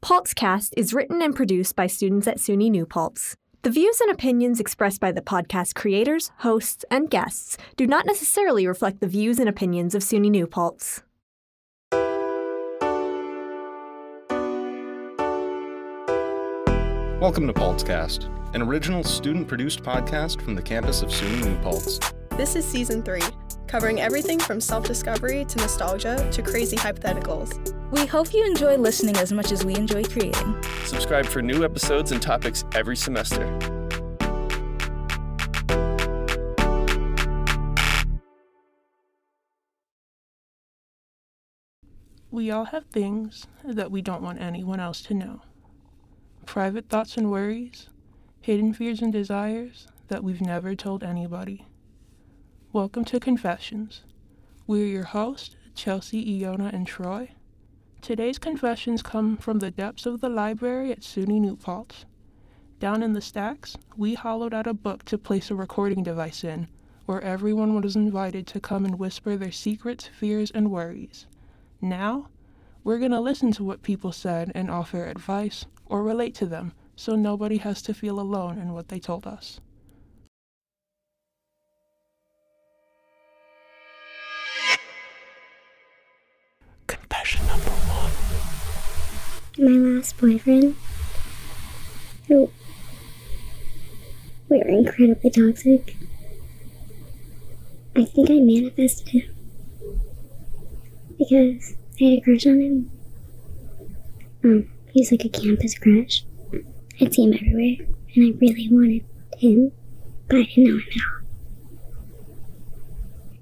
Paltzcast is written and produced by students at SUNY New Paltz. The views and opinions expressed by the podcast creators, hosts, and guests do not necessarily reflect the views and opinions of SUNY New Paltz. Welcome to Paltzcast, an original student-produced podcast from the campus of SUNY New Paltz. This is season three, covering everything from self discovery to nostalgia to crazy hypotheticals. We hope you enjoy listening as much as we enjoy creating. Subscribe for new episodes and topics every semester. We all have things that we don't want anyone else to know. Private thoughts and worries, hidden fears and desires that we've never told anybody. Welcome to Confessions. We're your hosts, Chelsea, Iona, and Troy. Today's confessions come from the depths of the library at SUNY New Paltz. Down in the stacks, we hollowed out a book to place a recording device in, where everyone was invited to come and whisper their secrets, fears, and worries. Now, we're going to listen to what people said and offer advice or relate to them so nobody has to feel alone in what they told us. My last boyfriend, who we were incredibly toxic. I think I manifested him because I had a crush on him. Um, he's like a campus crush. I'd see him everywhere, and I really wanted him, but I didn't know him at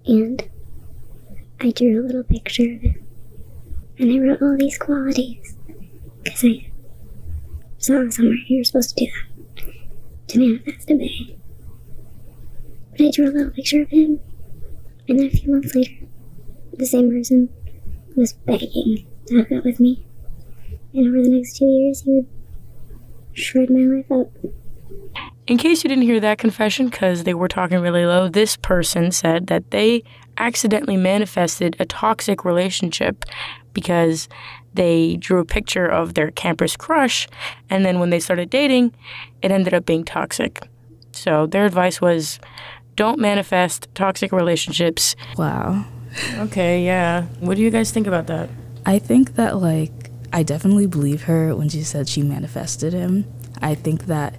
all. And I drew a little picture of him, and I wrote all these qualities because I saw somewhere you're supposed to do that to manifest a bay. But I drew a little picture of him, and then a few months later, the same person was begging to hook up with me. And over the next two years, he would shred my life up. In case you didn't hear that confession, because they were talking really low, this person said that they accidentally manifested a toxic relationship because they drew a picture of their campus crush, and then when they started dating, it ended up being toxic. So their advice was don't manifest toxic relationships. Wow. Okay, yeah. What do you guys think about that? I think that, like, I definitely believe her when she said she manifested him. I think that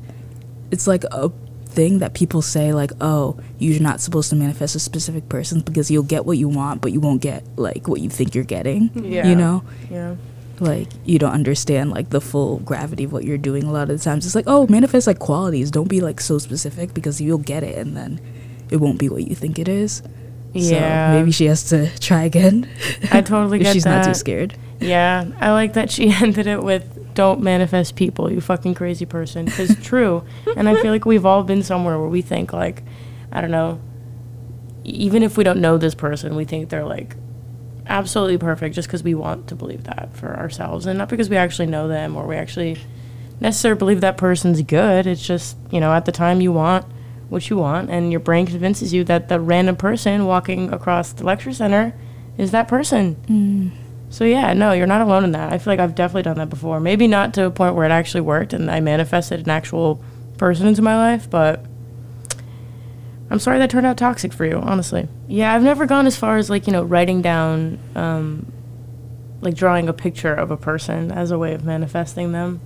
it's like a thing that people say, like, oh, you're not supposed to manifest a specific person because you'll get what you want, but you won't get, like, what you think you're getting. Yeah. You know? Yeah. Like, you don't understand, like, the full gravity of what you're doing a lot of the times. It's like, oh, manifest, like, qualities. Don't be, like, so specific because you'll get it and then it won't be what you think it is. Yeah. So maybe she has to try again. I totally get she's not too scared. Yeah, I like that she ended it with "Don't manifest people, you fucking crazy person." Because true, and I feel like we've all been somewhere where we think like, I don't know, even if we don't know this person, we think they're like absolutely perfect just because we want to believe that for ourselves, and not because we actually know them or we actually necessarily believe that person's good. It's just you know at the time you want what you want, and your brain convinces you that the random person walking across the lecture center is that person. Mm. So yeah, no, you're not alone in that. I feel like I've definitely done that before. Maybe not to a point where it actually worked and I manifested an actual person into my life, but I'm sorry that turned out toxic for you, honestly. Yeah, I've never gone as far as like, you know, writing down um like drawing a picture of a person as a way of manifesting them.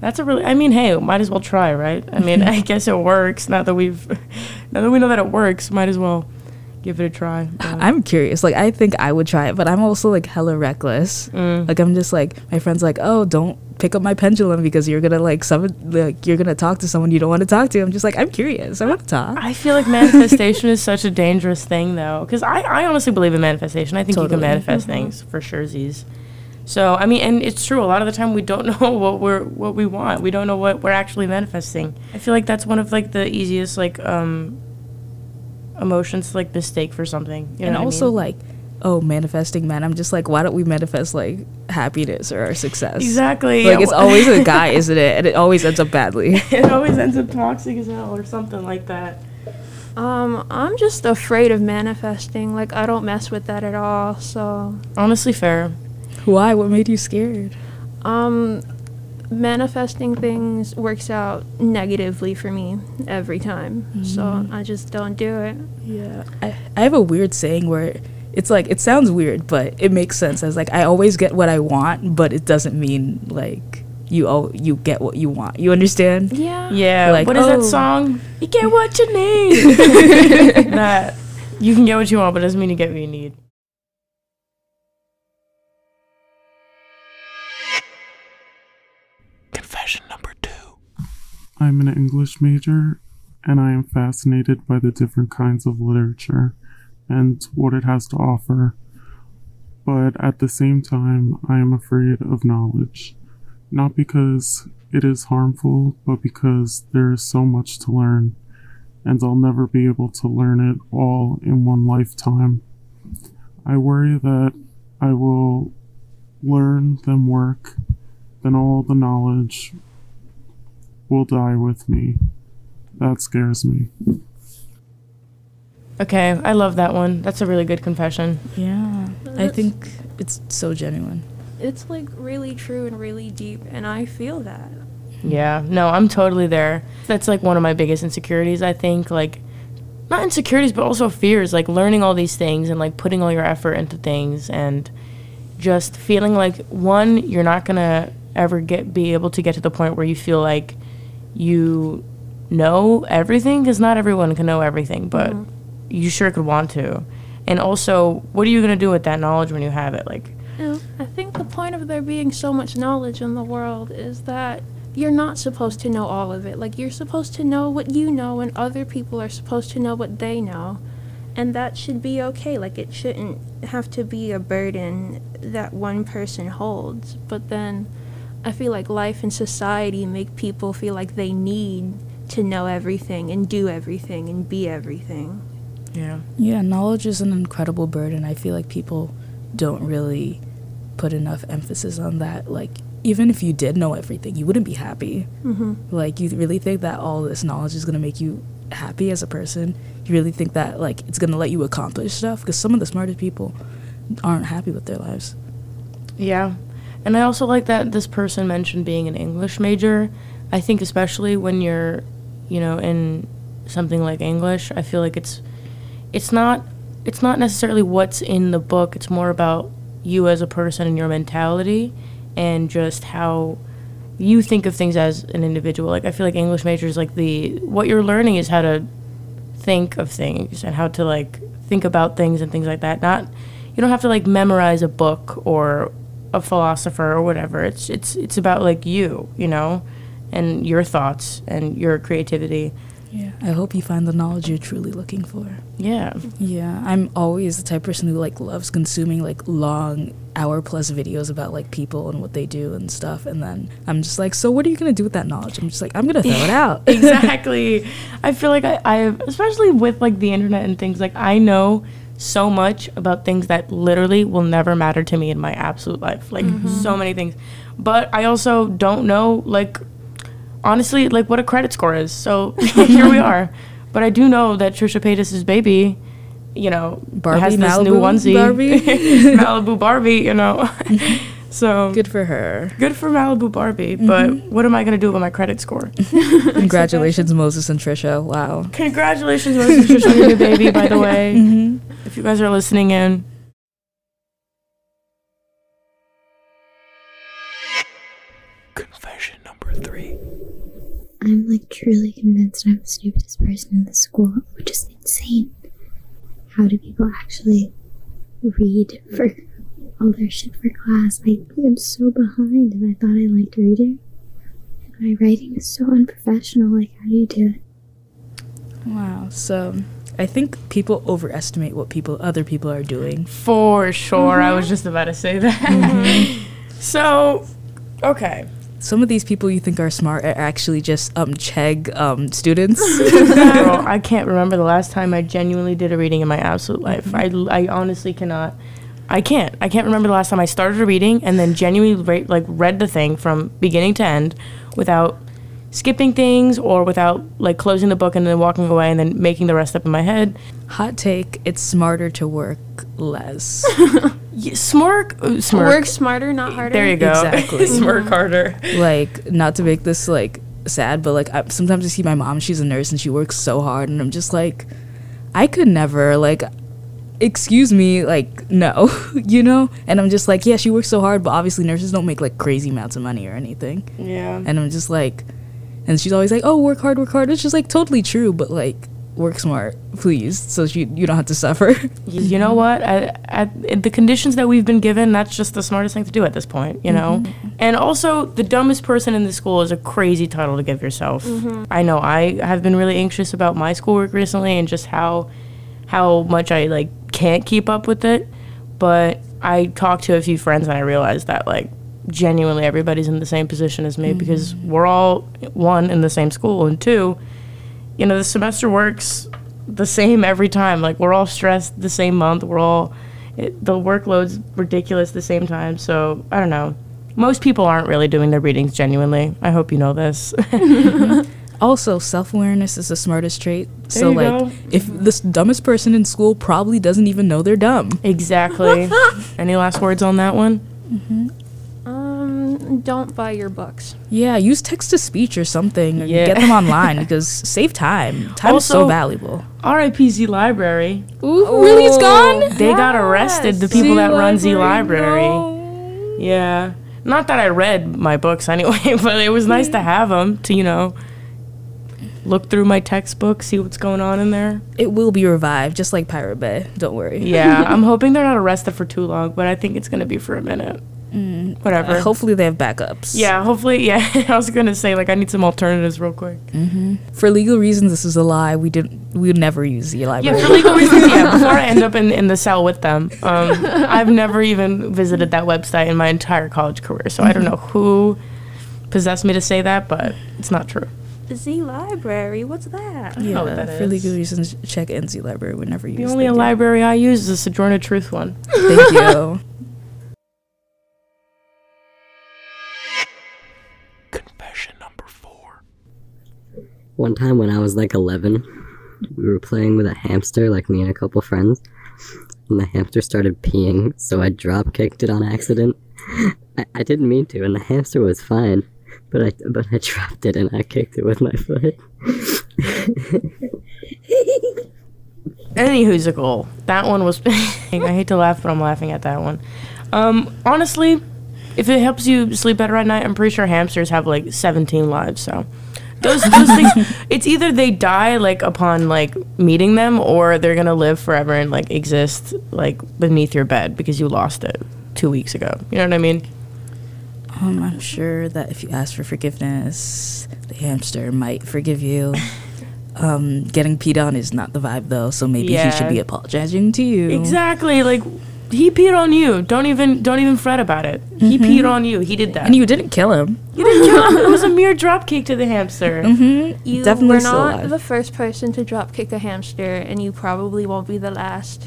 That's a really I mean, hey, might as well try, right? I mean, I guess it works. Now that we've now that we know that it works, might as well give it a try. but- I'm curious. Like, I think I would try it, but I'm also like hella reckless. Mm. Like, I'm just like, my friend's like, oh, don't pick up my pendulum because you're gonna like some like you're gonna talk to someone you don't want to talk to. I'm just like, I'm curious. I want to talk. I feel like manifestation is such a dangerous thing, though, because I, I honestly believe in manifestation. I think you can manifest things for sure, Z's. So I mean, and it's true. A lot of the time, we don't know what we're what we want. We don't know what we're actually manifesting. I feel like that's one of like the easiest like um emotions to like mistake for something. You know and what I also mean? like, oh, manifesting men. I'm just like, why don't we manifest like happiness or our success? exactly. Like yeah, it's always a guy, isn't it? And it always ends up badly. it always ends up toxic as hell or something like that. Um, I'm just afraid of manifesting. Like I don't mess with that at all. So, Honestly, fair. Why? What made you scared? um, manifesting things works out negatively for me every time. So Mhm. I just don't do it. Yeah, I, I have a weird saying where it's like it sounds weird, but it makes sense. As like I always get what I want, but it doesn't mean like you oh you get what you want. You understand? Yeah. Yeah. Like, what is oh. that song? You get what you need. that you can get what you want, but it doesn't mean you get what you need. I'm an English major, and I am fascinated by the different kinds of literature and what it has to offer. But at the same time, I am afraid of knowledge. Not because it is harmful, but because there is so much to learn, and I'll never be able to learn it all in one lifetime. I worry that I will learn, then work, then all the knowledge will die with me. That scares me. Okay, I love that one. That's a really good confession. Yeah, I think it's so genuine. It's like really true and really deep, and I feel that. Yeah, no, I'm totally there. That's like one of my biggest insecurities, I think. Like, not insecurities, but also fears. Like, learning all these things and like putting all your effort into things and just feeling like, one, you're not gonna ever get be able to get to the point where you feel like you know everything because not everyone can know everything, but Mhm. you sure could want to. And also, what are you gonna do with that knowledge when you have it? Like, I think the point of there being so much knowledge in the world is that you're not supposed to know all of it. Like, you're supposed to know what you know, and other people are supposed to know what they know. And that should be okay. Like, it shouldn't have to be a burden that one person holds. But then I feel like life and society make people feel like they need to know everything and do everything and be everything. yeah. Yeah, knowledge is an incredible burden. I feel like people don't really put enough emphasis on that. Like, even if you did know everything, you wouldn't be happy. Mm-hmm. Like, you really think that all this knowledge is going to make you happy as a person? You really think that, like, it's going to let you accomplish stuff? Because some of the smartest people aren't happy with their lives. Yeah. And I also like that this person mentioned being an English major. I think especially when you're, you know, in something like English, I feel like it's it's not it's not necessarily what's in the book, it's more about you as a person and your mentality and just how you think of things as an individual. Like I feel like English majors like the what you're learning is how to think of things and how to like think about things and things like that. Not you don't have to like memorize a book or a philosopher or whatever. It's it's it's about like you, you know, and your thoughts and your creativity. Yeah. I hope you find the knowledge you're truly looking for. Yeah. Yeah, I'm always the type of person who like loves consuming like long hour plus videos about like people and what they do and stuff and then I'm just like, so what are you gonna do with that knowledge? I'm just like, I'm gonna throw it out. exactly. I feel like I, I especially with like the internet and things like I know so much about things that literally will never matter to me in my absolute life. Like mm-hmm. so many things. But I also don't know like honestly like what a credit score is. So here we are. But I do know that Trisha Paytas's baby, you know, Barbie, has this new Malibu onesie, Barbie. Malibu Barbie, you know. so Good for her. good for Malibu Barbie. But mm-hmm. what am I gonna do with my credit score? Congratulations, Moses and Trisha. Wow. Congratulations, Moses and Trisha, your new baby, by the way. Mm-hmm. If you guys are listening in. Confession number three. I'm like truly convinced I'm the stupidest person in the school, which is insane. How do people actually read for all their shit for class? I am so behind and I thought I liked reading. And my writing is so unprofessional. Like, how do you do it? Wow. So I think people overestimate what people other people are doing. For sure. I was just about to say that. so, okay. Some of these people you think are smart are actually just um Chegg um students. Girl, I can't remember the last time I genuinely did a reading in my absolute life. I, I honestly cannot. I can't. I can't remember the last time I started a reading and then genuinely re- like read the thing from beginning to end without skipping things or without like closing the book and then walking away and then making the rest up in my head. Hot take: It's smarter to work less. Yeah, smirk, uh, smirk. Work smarter, not harder. There you go. Exactly. smirk harder. like, not to make this like sad, but like I, sometimes I see my mom. She's a nurse and she works so hard, and I'm just like, I could never. Like, excuse me, like no, you know. And I'm just like, yeah, she works so hard, but obviously nurses don't make like crazy amounts of money or anything. Yeah. And I'm just like, and she's always like, oh, work hard, work hard. It's just like totally true, but like work smart, please, so she, you don't have to suffer. you know what? I, I, the conditions that we've been given, that's just the smartest thing to do at this point, you know? Mm-hmm. And also, the dumbest person in the school is a crazy title to give yourself. Mm-hmm. I know I have been really anxious about my schoolwork recently and just how how much I like can't keep up with it. But I talked to a few friends and I realized that like genuinely everybody's in the same position as me because mm-hmm. we're all one in the same school and two, you know, the semester works the same every time. Like we're all stressed the same month. We're all it, the workload's ridiculous the same time. So I don't know. Most people aren't really doing their readings genuinely. I hope you know this. Also, self awareness is the smartest trait. so, like, go. if this dumbest person in school probably doesn't even know they're dumb. exactly. Any last words on that one? Um, don't buy your books. Yeah, use text to speech or something. and Yeah. Get them online because save time. Time is so Also- valuable. RIP Z Library. Ooh, really? It's gone? They got arrested, the people that run Z Library. No. Yeah. Not that I read my books anyway, but it was nice to have them to, you know, look through my textbook, see what's going on in there. It will be revived, just like Pirate Bay. Don't worry. Yeah, I'm hoping they're not arrested for too long, but I think it's going to be for a minute. Whatever. Uh, hopefully, they have backups. yeah, hopefully, yeah. I was going to say, like, I need some alternatives real quick. For legal reasons, this is a lie. We didn't. We would never use the library. Yeah, for legal reasons, yeah. Before I end up in, in the cell with them, um, I've never even visited that website in my entire college career, so I don't know who possessed me to say that, but it's not true. Z Library, what's that? yeah, know what that for is. legal reasons, check NC Library. We never use The only the library I use is the Sojourner Truth one. Thank you. Confession number four. One time when I was like 11, we were playing with a hamster, like me and a couple friends, and the hamster started peeing, so I drop kicked it on accident. I, I didn't mean to, and the hamster was fine, but I but I dropped it and I kicked it with my foot. Any goal. That one was. I hate to laugh, but I'm laughing at that one. Um, honestly, if it helps you sleep better at night, I'm pretty sure hamsters have like 17 lives. So those those things, it's either they die like upon like meeting them, or they're gonna live forever and like exist like beneath your bed because you lost it two weeks ago. You know what I mean? Um, I'm sure that if you ask for forgiveness, the hamster might forgive you. Um, getting peed on is not the vibe though, so maybe he should be apologizing to you. Exactly. Like he peed on you. Don't even don't even fret about it. He peed on you. He did that. And you didn't kill him. You didn't kill him. It was a mere drop kick to the hamster. Mm-hmm. You Definitely were not alive. the first person to drop kick a hamster, and you probably won't be the last.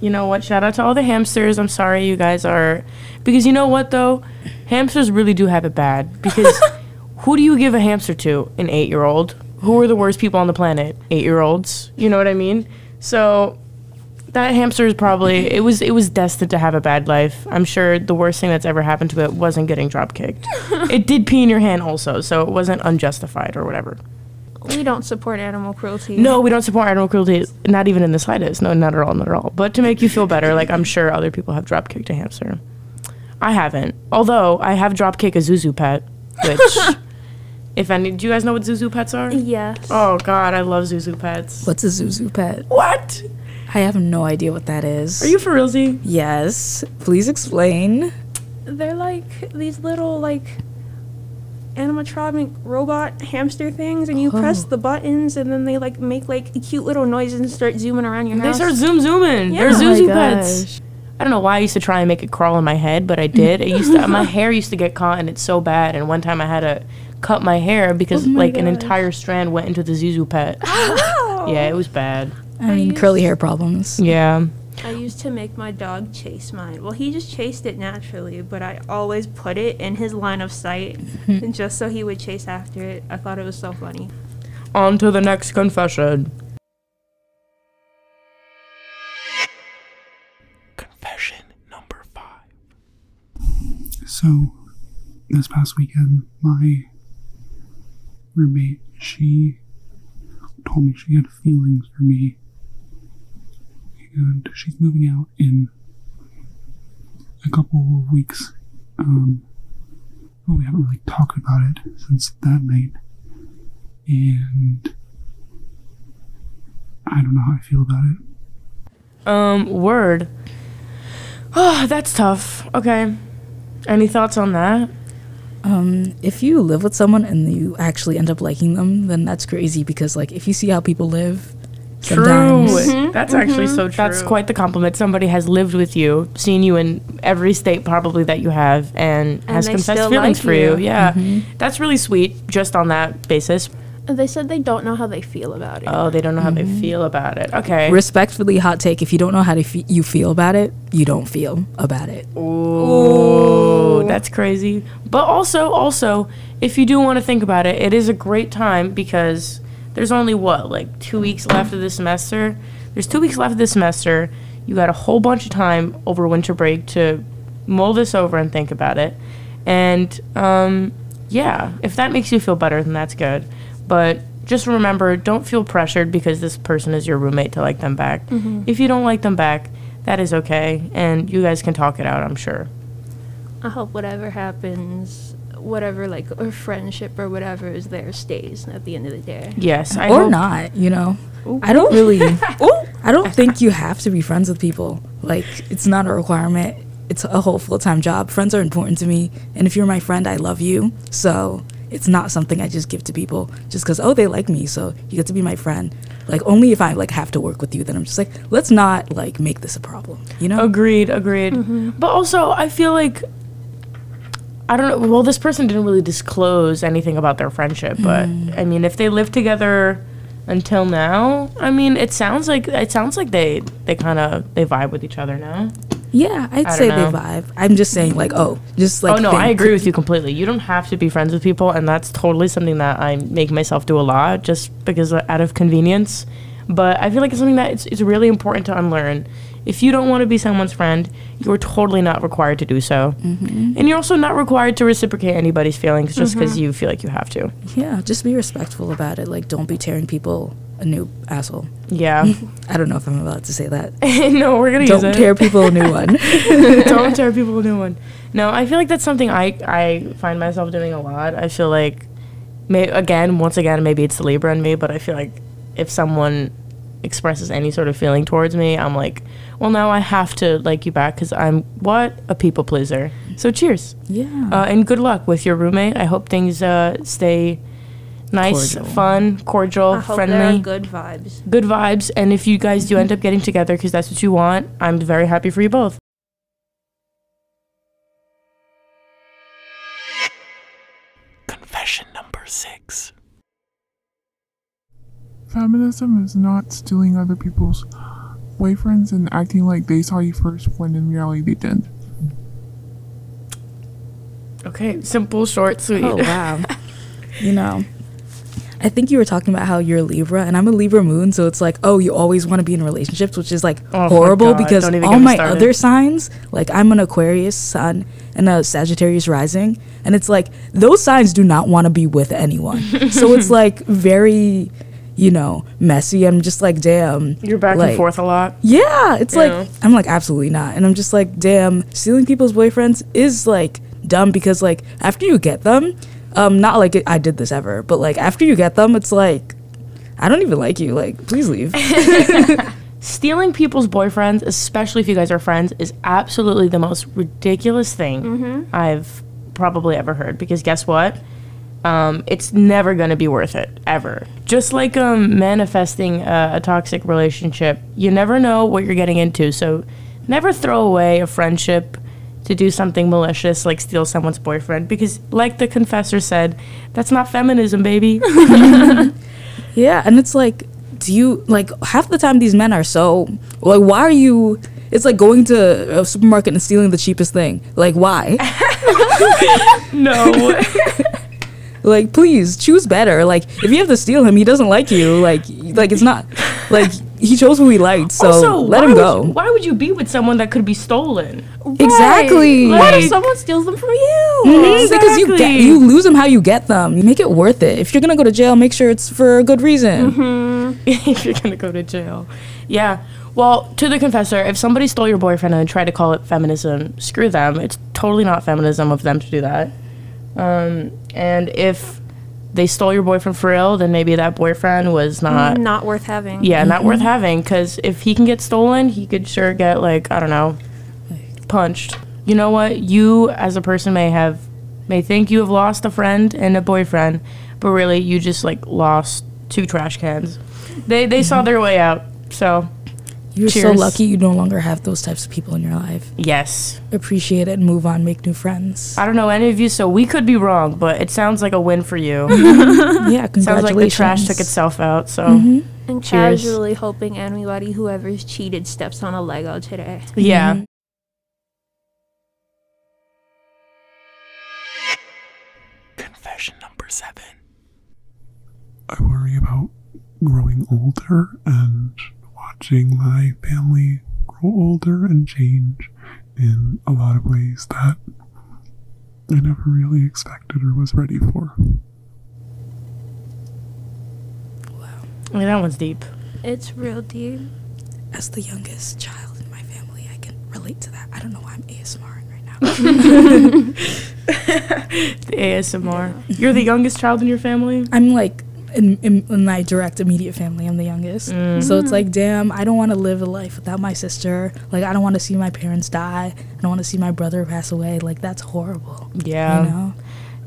You know what? Shout out to all the hamsters. I'm sorry you guys are because you know what though? Hamsters really do have it bad because who do you give a hamster to? An 8-year-old. Who are the worst people on the planet? 8-year-olds. You know what I mean? So that hamster is probably it was it was destined to have a bad life. I'm sure the worst thing that's ever happened to it wasn't getting drop kicked. it did pee in your hand also, so it wasn't unjustified or whatever. We don't support animal cruelty. No, we don't support animal cruelty, not even in the slightest. No, not at all, not at all. But to make you feel better, like I'm sure other people have drop kicked a hamster. I haven't. Although I have drop kicked a Zhu Zhu pet, which, if any, do you guys know what Zhu Zhu pets are? Yes. Oh God, I love Zhu Zhu pets. What's a Zhu Zhu pet? What? I have no idea what that is. Are you for realsy? Yes. Please explain. They're like these little like animatronic robot hamster things, and you oh. press Oh. the buttons, and then they like make like cute little noises and start zooming around your house. They start zoom zooming. They're Yeah. Oh Zhu Zhu pets. I don't know why I used to try and make it crawl in my head, but I did. It used to. my hair used to get caught, and it's so bad. And one time I had to cut my hair because Oh my like an entire strand went into the Zhu Zhu pet. Yeah, it was bad. I mean, curly hair problems. Yeah. I used to make my dog chase mine. Well, he just chased it naturally, but I always put it in his line of sight and just so he would chase after it. I thought it was so funny. On to the next confession. Confession number five. So, this past weekend, my roommate, she told me she had feelings for me. And she's moving out in a couple of weeks. Um, but we haven't really talked about it since that night. And I don't know how I feel about it. Um, word. Oh, that's tough. Okay. Any thoughts on that? Um, if you live with someone and you actually end up liking them, then that's crazy because like if you see how people live, True. sometimes That's actually mm-hmm. so true. That's quite the compliment. Somebody has lived with you, seen you in every state probably that you have, and, has confessed feelings like for you. you. Yeah. Mhm. That's really sweet just on that basis. They said they don't know how they feel about it. Oh, they don't know how they mm-hmm. feel about it. Okay. respectfully, hot take. If you don't know how to fe- you feel about it, you don't feel about it. Ooh, that's crazy. But also, also, if you do want to think about it, it is a great time because there's only what, like two weeks left of the semester. There's two weeks left of the semester. You got a whole bunch of time over winter break to mull this over and think about it. And um, yeah, if that makes you feel better, then that's good. But just remember, don't feel pressured because this person is your roommate to like them back. Mhm. If you don't like them back, that is okay, and you guys can talk it out. I'm sure. I hope whatever happens, whatever like or friendship or whatever is there stays at the end of the day. Yes, I or hope- not, you know. I don't really. I don't think you have to be friends with people. Like it's not a requirement. It's a whole full time job. Friends are important to me, and if you're my friend, I love you. So it's not something I just give to people just because oh they like me, so you get to be my friend. Like only if I like have to work with you, then I'm just like let's not like make this a problem. You know. Agreed, agreed. Mm-hmm. But also, I feel like I don't know. Well, this person didn't really disclose anything about their friendship, but I mean, if they lived together until now, I mean, it sounds like it sounds like they they kind of they vibe with each other now. Yeah, I'd say they vibe. I'm just saying like oh just like oh no, I agree with you completely. You don't have to be friends with people, and that's totally something that I make myself do a lot just because uh, out of convenience. But I feel like it's something that it's, it's really important to unlearn. If you don't want to be someone's friend, you're totally not required to do so, Mhm. and you're also not required to reciprocate anybody's feelings just because Mhm. you feel like you have to. Yeah, just be respectful about it. Like, don't be tearing people a new asshole. Yeah. I don't know if I'm allowed to say that. no, we're gonna don't tear people a new one. don't tear people a new one. No, I feel like that's something I I find myself doing a lot. I feel like, may again, once again, maybe it's the Libra in me, but I feel like if someone expresses any sort of feeling towards me, I'm like, well, now I have to like you back because I'm what a people pleaser. So cheers. Yeah. Uh, and good luck with your roommate. I hope things uh, stay nice, Cordial. fun, cordial, I hope friendly. there are good vibes. Good vibes, and if you guys do end up getting together because that's what you want, I'm very happy for you both. Feminism is not stealing other people's boyfriends and acting like they saw you first when in reality they didn't. Okay, simple, short, sweet. Oh wow. you know, I think you were talking about how you're a Libra and I'm a Libra moon, so it's like, oh, you always want to be in relationships, which is like Oh horrible God, because all my started. other signs, like I'm an Aquarius sun and a Sagittarius rising, and it's like those signs do not want to be with anyone. so it's like very, you know, messy. I'm just like, damn. You're back like- and forth a lot. Yeah, it's Yeah. like I'm like absolutely not, and I'm just like, damn, stealing people's boyfriends is like dumb because like after you get them, um, not like it, I did this ever, but like after you get them, it's like I don't even like you. Like, please leave. Stealing people's boyfriends, especially if you guys are friends, is absolutely the most ridiculous thing Mhm. I've probably ever heard. Because guess what? Um, it's never gonna be worth it ever. Just like um, manifesting a, a toxic relationship, you never know what you're getting into. So, never throw away a friendship to do something malicious like steal someone's boyfriend. Because, like the confessor said, that's not feminism, baby. yeah, and it's like do you like half the time these men are so like why are you it's like going to a supermarket and stealing the cheapest thing like why no like please choose better like if you have to steal him he doesn't like you like like it's not like he chose who he liked so also, let him go you- why would you be with someone that could be stolen? exactly What if someone steals them from you? Mhm, because you get you lose them how you get them you make it worth it if you're gonna go to jail make sure it's for a good reason if you're gonna go to jail. Yeah. Well, to the confessor, if somebody stole your boyfriend and tried to call it feminism, screw them. It's totally not feminism of them to do that. Um, and if they stole your boyfriend for real, then maybe that boyfriend was not. not worth having. Yeah, not Mm-hmm. worth having. Because if he can get stolen, he could sure get like I don't know, punched. You know what? You as a person may have, may think you have lost a friend and a boyfriend, but really you just like lost two trash cans. They they saw their way out. So you're so lucky you no longer have those types of people in your life yes, appreciate it and move on make new friends I don't know any of you, so we could be wrong, but it sounds like a win for you. yeah congratulations sounds like the trash took itself out. So Mhm. And Cheers. casually hoping anybody whoever's cheated steps on a Lego today. yeah. Mhm. Confession number seven. I worry about growing older and watching my family grow older and change in a lot of ways that I never really expected or was ready for. Wow. I mean, that one's deep. It's real deep. as the youngest child in my family i can relate to that i don't know why i'm asmring right now The ASMR. You're the youngest child in your family. i'm like in, in, in my direct immediate family i'm the youngest. Mm. So it's like damn i don't want to live a life without my sister. Like i don't want to see my parents die. I don't want to see my brother pass away. Like that's horrible. Yeah. you know?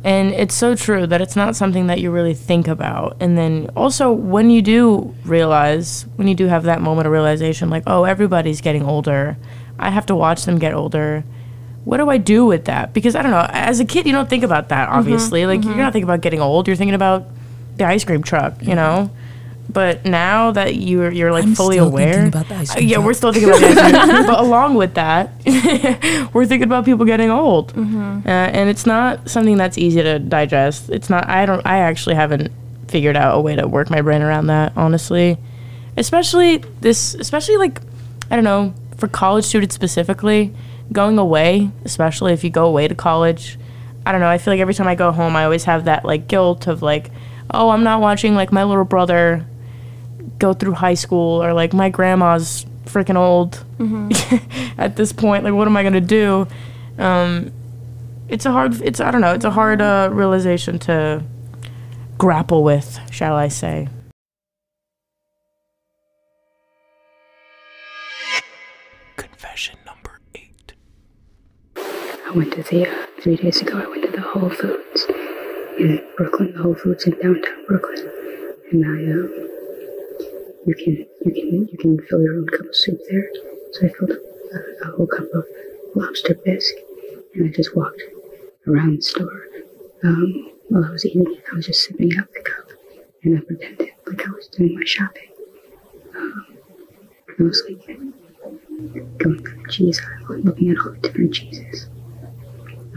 And it's so true that it's not something that you really think about. And then also, when you do realize, when you do have that moment of realization, like, oh, everybody's getting older, I have to watch them get older. What do I do with that? Because I don't know, as a kid, you don't think about that, mm-hmm. obviously. Like, you're mm-hmm. not thinking about getting old, you're thinking about the ice cream truck, you know? But now that you're you're like I'm fully still aware, about the ice Uh, yeah, truck. we're still thinking about the ice cream. But along with that, we're thinking about people getting old, uh, and it's not something that's easy to digest. It's not. I don't. I actually haven't figured out a way to work my brain around that. Honestly, especially this. Especially like, I don't know, for college students specifically, going away, especially if you go away to college. I don't know. I feel like every time I go home, I always have that like guilt of like, oh, I'm not watching like my little brother go through high school or like my grandma's freaking old at this point like what am i going to do? Um it's a hard it's i don't know it's a hard uh, realization to grapple with shall i say. Confession number eight. I went to the, uh, three days ago, I went to the Whole Foods in Brooklyn, the Whole Foods in downtown Brooklyn. And I, um, you can, you can, you can fill your own cup of soup there. So I filled a, a whole cup of lobster bisque and I just walked around the store. Um, while I was eating it, I was just sipping out the cup and I pretended like I was doing my shopping. Um, I was like, going through the cheese aisle looking at all the different cheeses.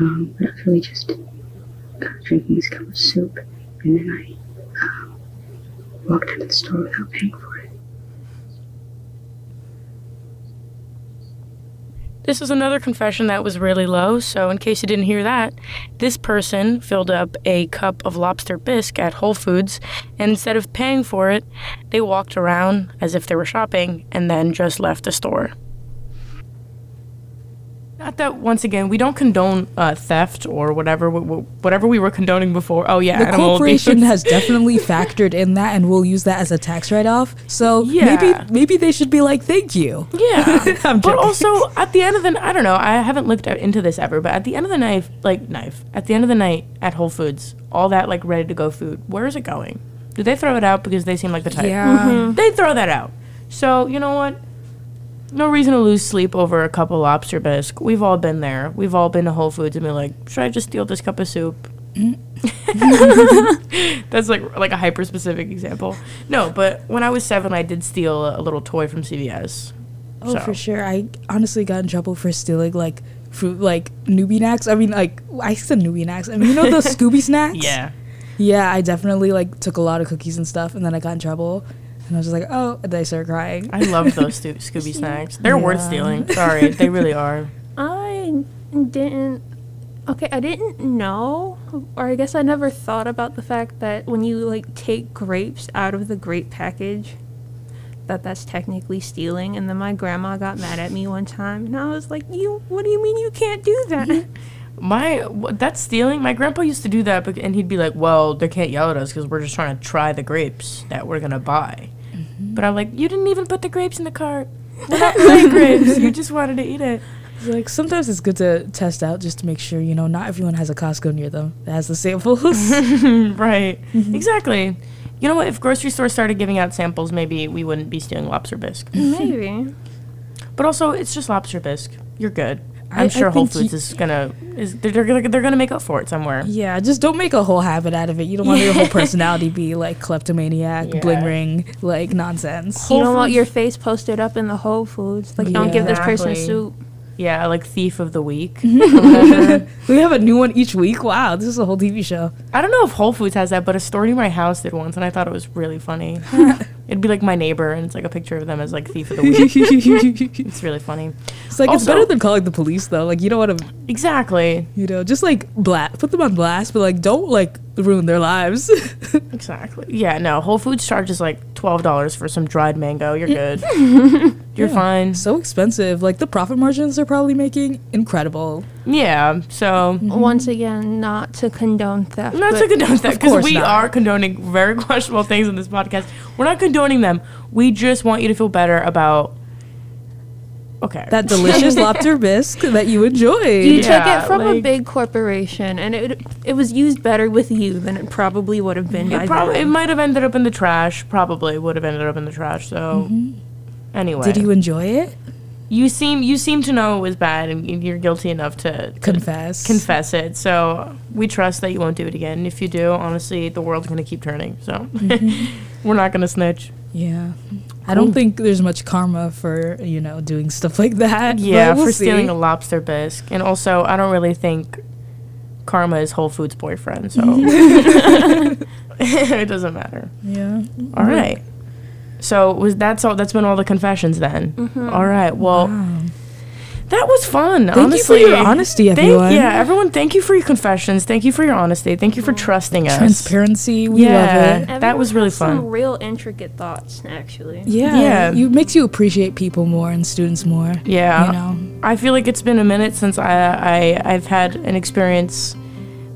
Um, but I was really just drinking this cup of soup, and then I um, walked out of the store without paying for it. this is another confession that was really low so in case you didn't hear that this person filled up a cup of lobster bisque at whole foods and instead of paying for it they walked around as if they were shopping and then just left the store not that once again we don't condone uh, theft or whatever wh- wh- whatever we were condoning before oh yeah the corporation has definitely factored in that and we'll use that as a tax write-off so Yeah. maybe maybe they should be like thank you Yeah, I'm but also at the end of the I don't know. I haven't looked into this ever, but at the end of the night, like knife, at the end of the night at Whole Foods, all that like ready to go food, where is it going? Do they throw it out because they seem like the type? Yeah. They throw that out. So you know what? No reason to lose sleep over a cup of lobster bisque. We've all been there. We've all been to Whole Foods and been like, should I just steal this cup of soup? That's like like a hyper specific example. No, but when I was seven, I did steal a little toy from CVS. Oh, So- for sure. I honestly got in trouble for stealing like fruit, like newbie snacks. I mean, like I said newbie snacks. I mean, you know the Scooby snacks. Yeah. Yeah, I definitely like took a lot of cookies and stuff, and then I got in trouble, and I was just like, oh, and then I started crying. I love those stu- Scooby snacks. They're worth stealing. Sorry, they really are. I didn't. Okay, I didn't know, or I guess I never thought about the fact that when you like take grapes out of the grape package, that that's technically stealing. And then my grandma got mad at me one time, and I was like, "You, what do you mean you can't do that?" My that's stealing. My grandpa used to do that, and he'd be like, "Well, they can't yell at us because we're just trying to try the grapes that we're gonna buy." But I'm like, "You didn't even put the grapes in the cart. We're not buying grapes. You just wanted to eat it." It's Like sometimes it's good to test out just to make sure you know not everyone has a Costco near them that has the samples. right. Mm-hmm. Exactly. You know what? If grocery stores started giving out samples, maybe we wouldn't be stealing lobster bisque. Maybe. But also, it's just lobster bisque. You're good. I'm I- I sure Whole Foods you- is gonna is they're, they're gonna they're gonna make up for it somewhere. yeah, just don't make a whole habit out of it. You don't want your whole personality be like kleptomaniac, Yeah. bling ring, like nonsense. you don't want your face posted up in the Whole Foods. Like, don't give this person Exactly. soup. Yeah, like thief of the week. we have a new one each week. Wow, this is a whole TV show. I don't know if Whole Foods has that, but a store near my house did once, and I thought it was really funny. It'd be like my neighbor, and it's like a picture of them as like thief of the week. it's really funny. It's like it's better than calling the police though. Like you don't want to Exactly. You know, just like blast, put them on blast, but like don't like ruin their lives. Exactly. Yeah, no. Whole Foods charges like twelve dollars for some dried mango. You're good. You're Yeah. fine. so expensive. Like the profit margins they're probably making incredible. Yeah. So mm-hmm. Once again, not to condone theft. not to condone theft because we not. are condoning very questionable things in this podcast. We're not condoning them. We just want you to feel better about. Okay. That delicious lobster bisque that you enjoyed. You took it from a big corporation, and it it was used better with you than it probably would have been It probably it might have ended up in the trash. Probably would have ended up in the trash. So mm-hmm. anyway, Did you enjoy it? you seem you seem to know it was bad, and you're guilty enough to, to Confess. confess it. So we trust that you won't do it again. If you do, honestly, the world's gonna keep turning. So mm-hmm. we're not gonna snitch. Yeah. I don't think there's much karma for, you know, doing stuff like that. Yeah, we'll for see. stealing a lobster bisque, and also I don't really think Karma is Whole Foods' boyfriend, so it doesn't matter. Yeah. All right. So was that's all? That's been all the confessions then. Mm-hmm. All right. Well, that was fun. Thank you for honestly. your honesty, Thank- everyone. yeah, everyone. Thank you for your confessions. Thank you for your honesty. Thank you for trusting us. Transparency. We Yeah. love it. That was really has Some fun. real intricate thoughts, actually. Yeah. Yeah. You makes you appreciate people more and students more. Yeah. You know. I feel like it's been a minute since I, I I've had an experience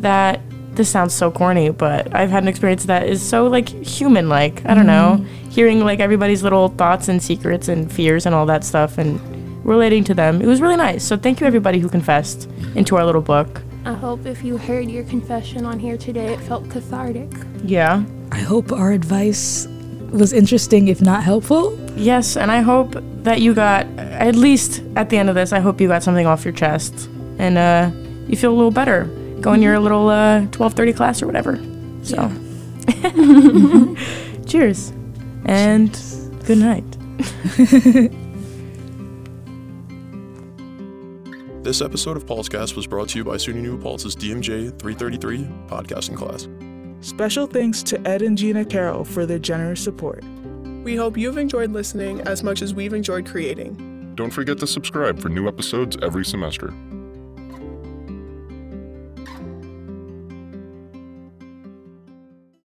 that this sounds so corny, but I've had an experience that is so like human like. I don't mm-hmm. know. Hearing like everybody's little thoughts and secrets and fears and all that stuff and relating to them. It was really nice. So thank you everybody who confessed into our little book. I hope if you heard your confession on here today, it felt cathartic. Yeah. I hope our advice was interesting, if not helpful. Yes, and I hope that you got at least at the end of this, I hope you got something off your chest and uh you feel a little better. Go in your little uh 12:30 class or whatever. So Cheers. And good night. This episode of Paltzcast was brought to you by SUNY New Paltz's DMJ 333 podcasting class. Special thanks to Ed and Gina Carroll for their generous support. We hope you've enjoyed listening as much as we've enjoyed creating. Don't forget to subscribe for new episodes every semester.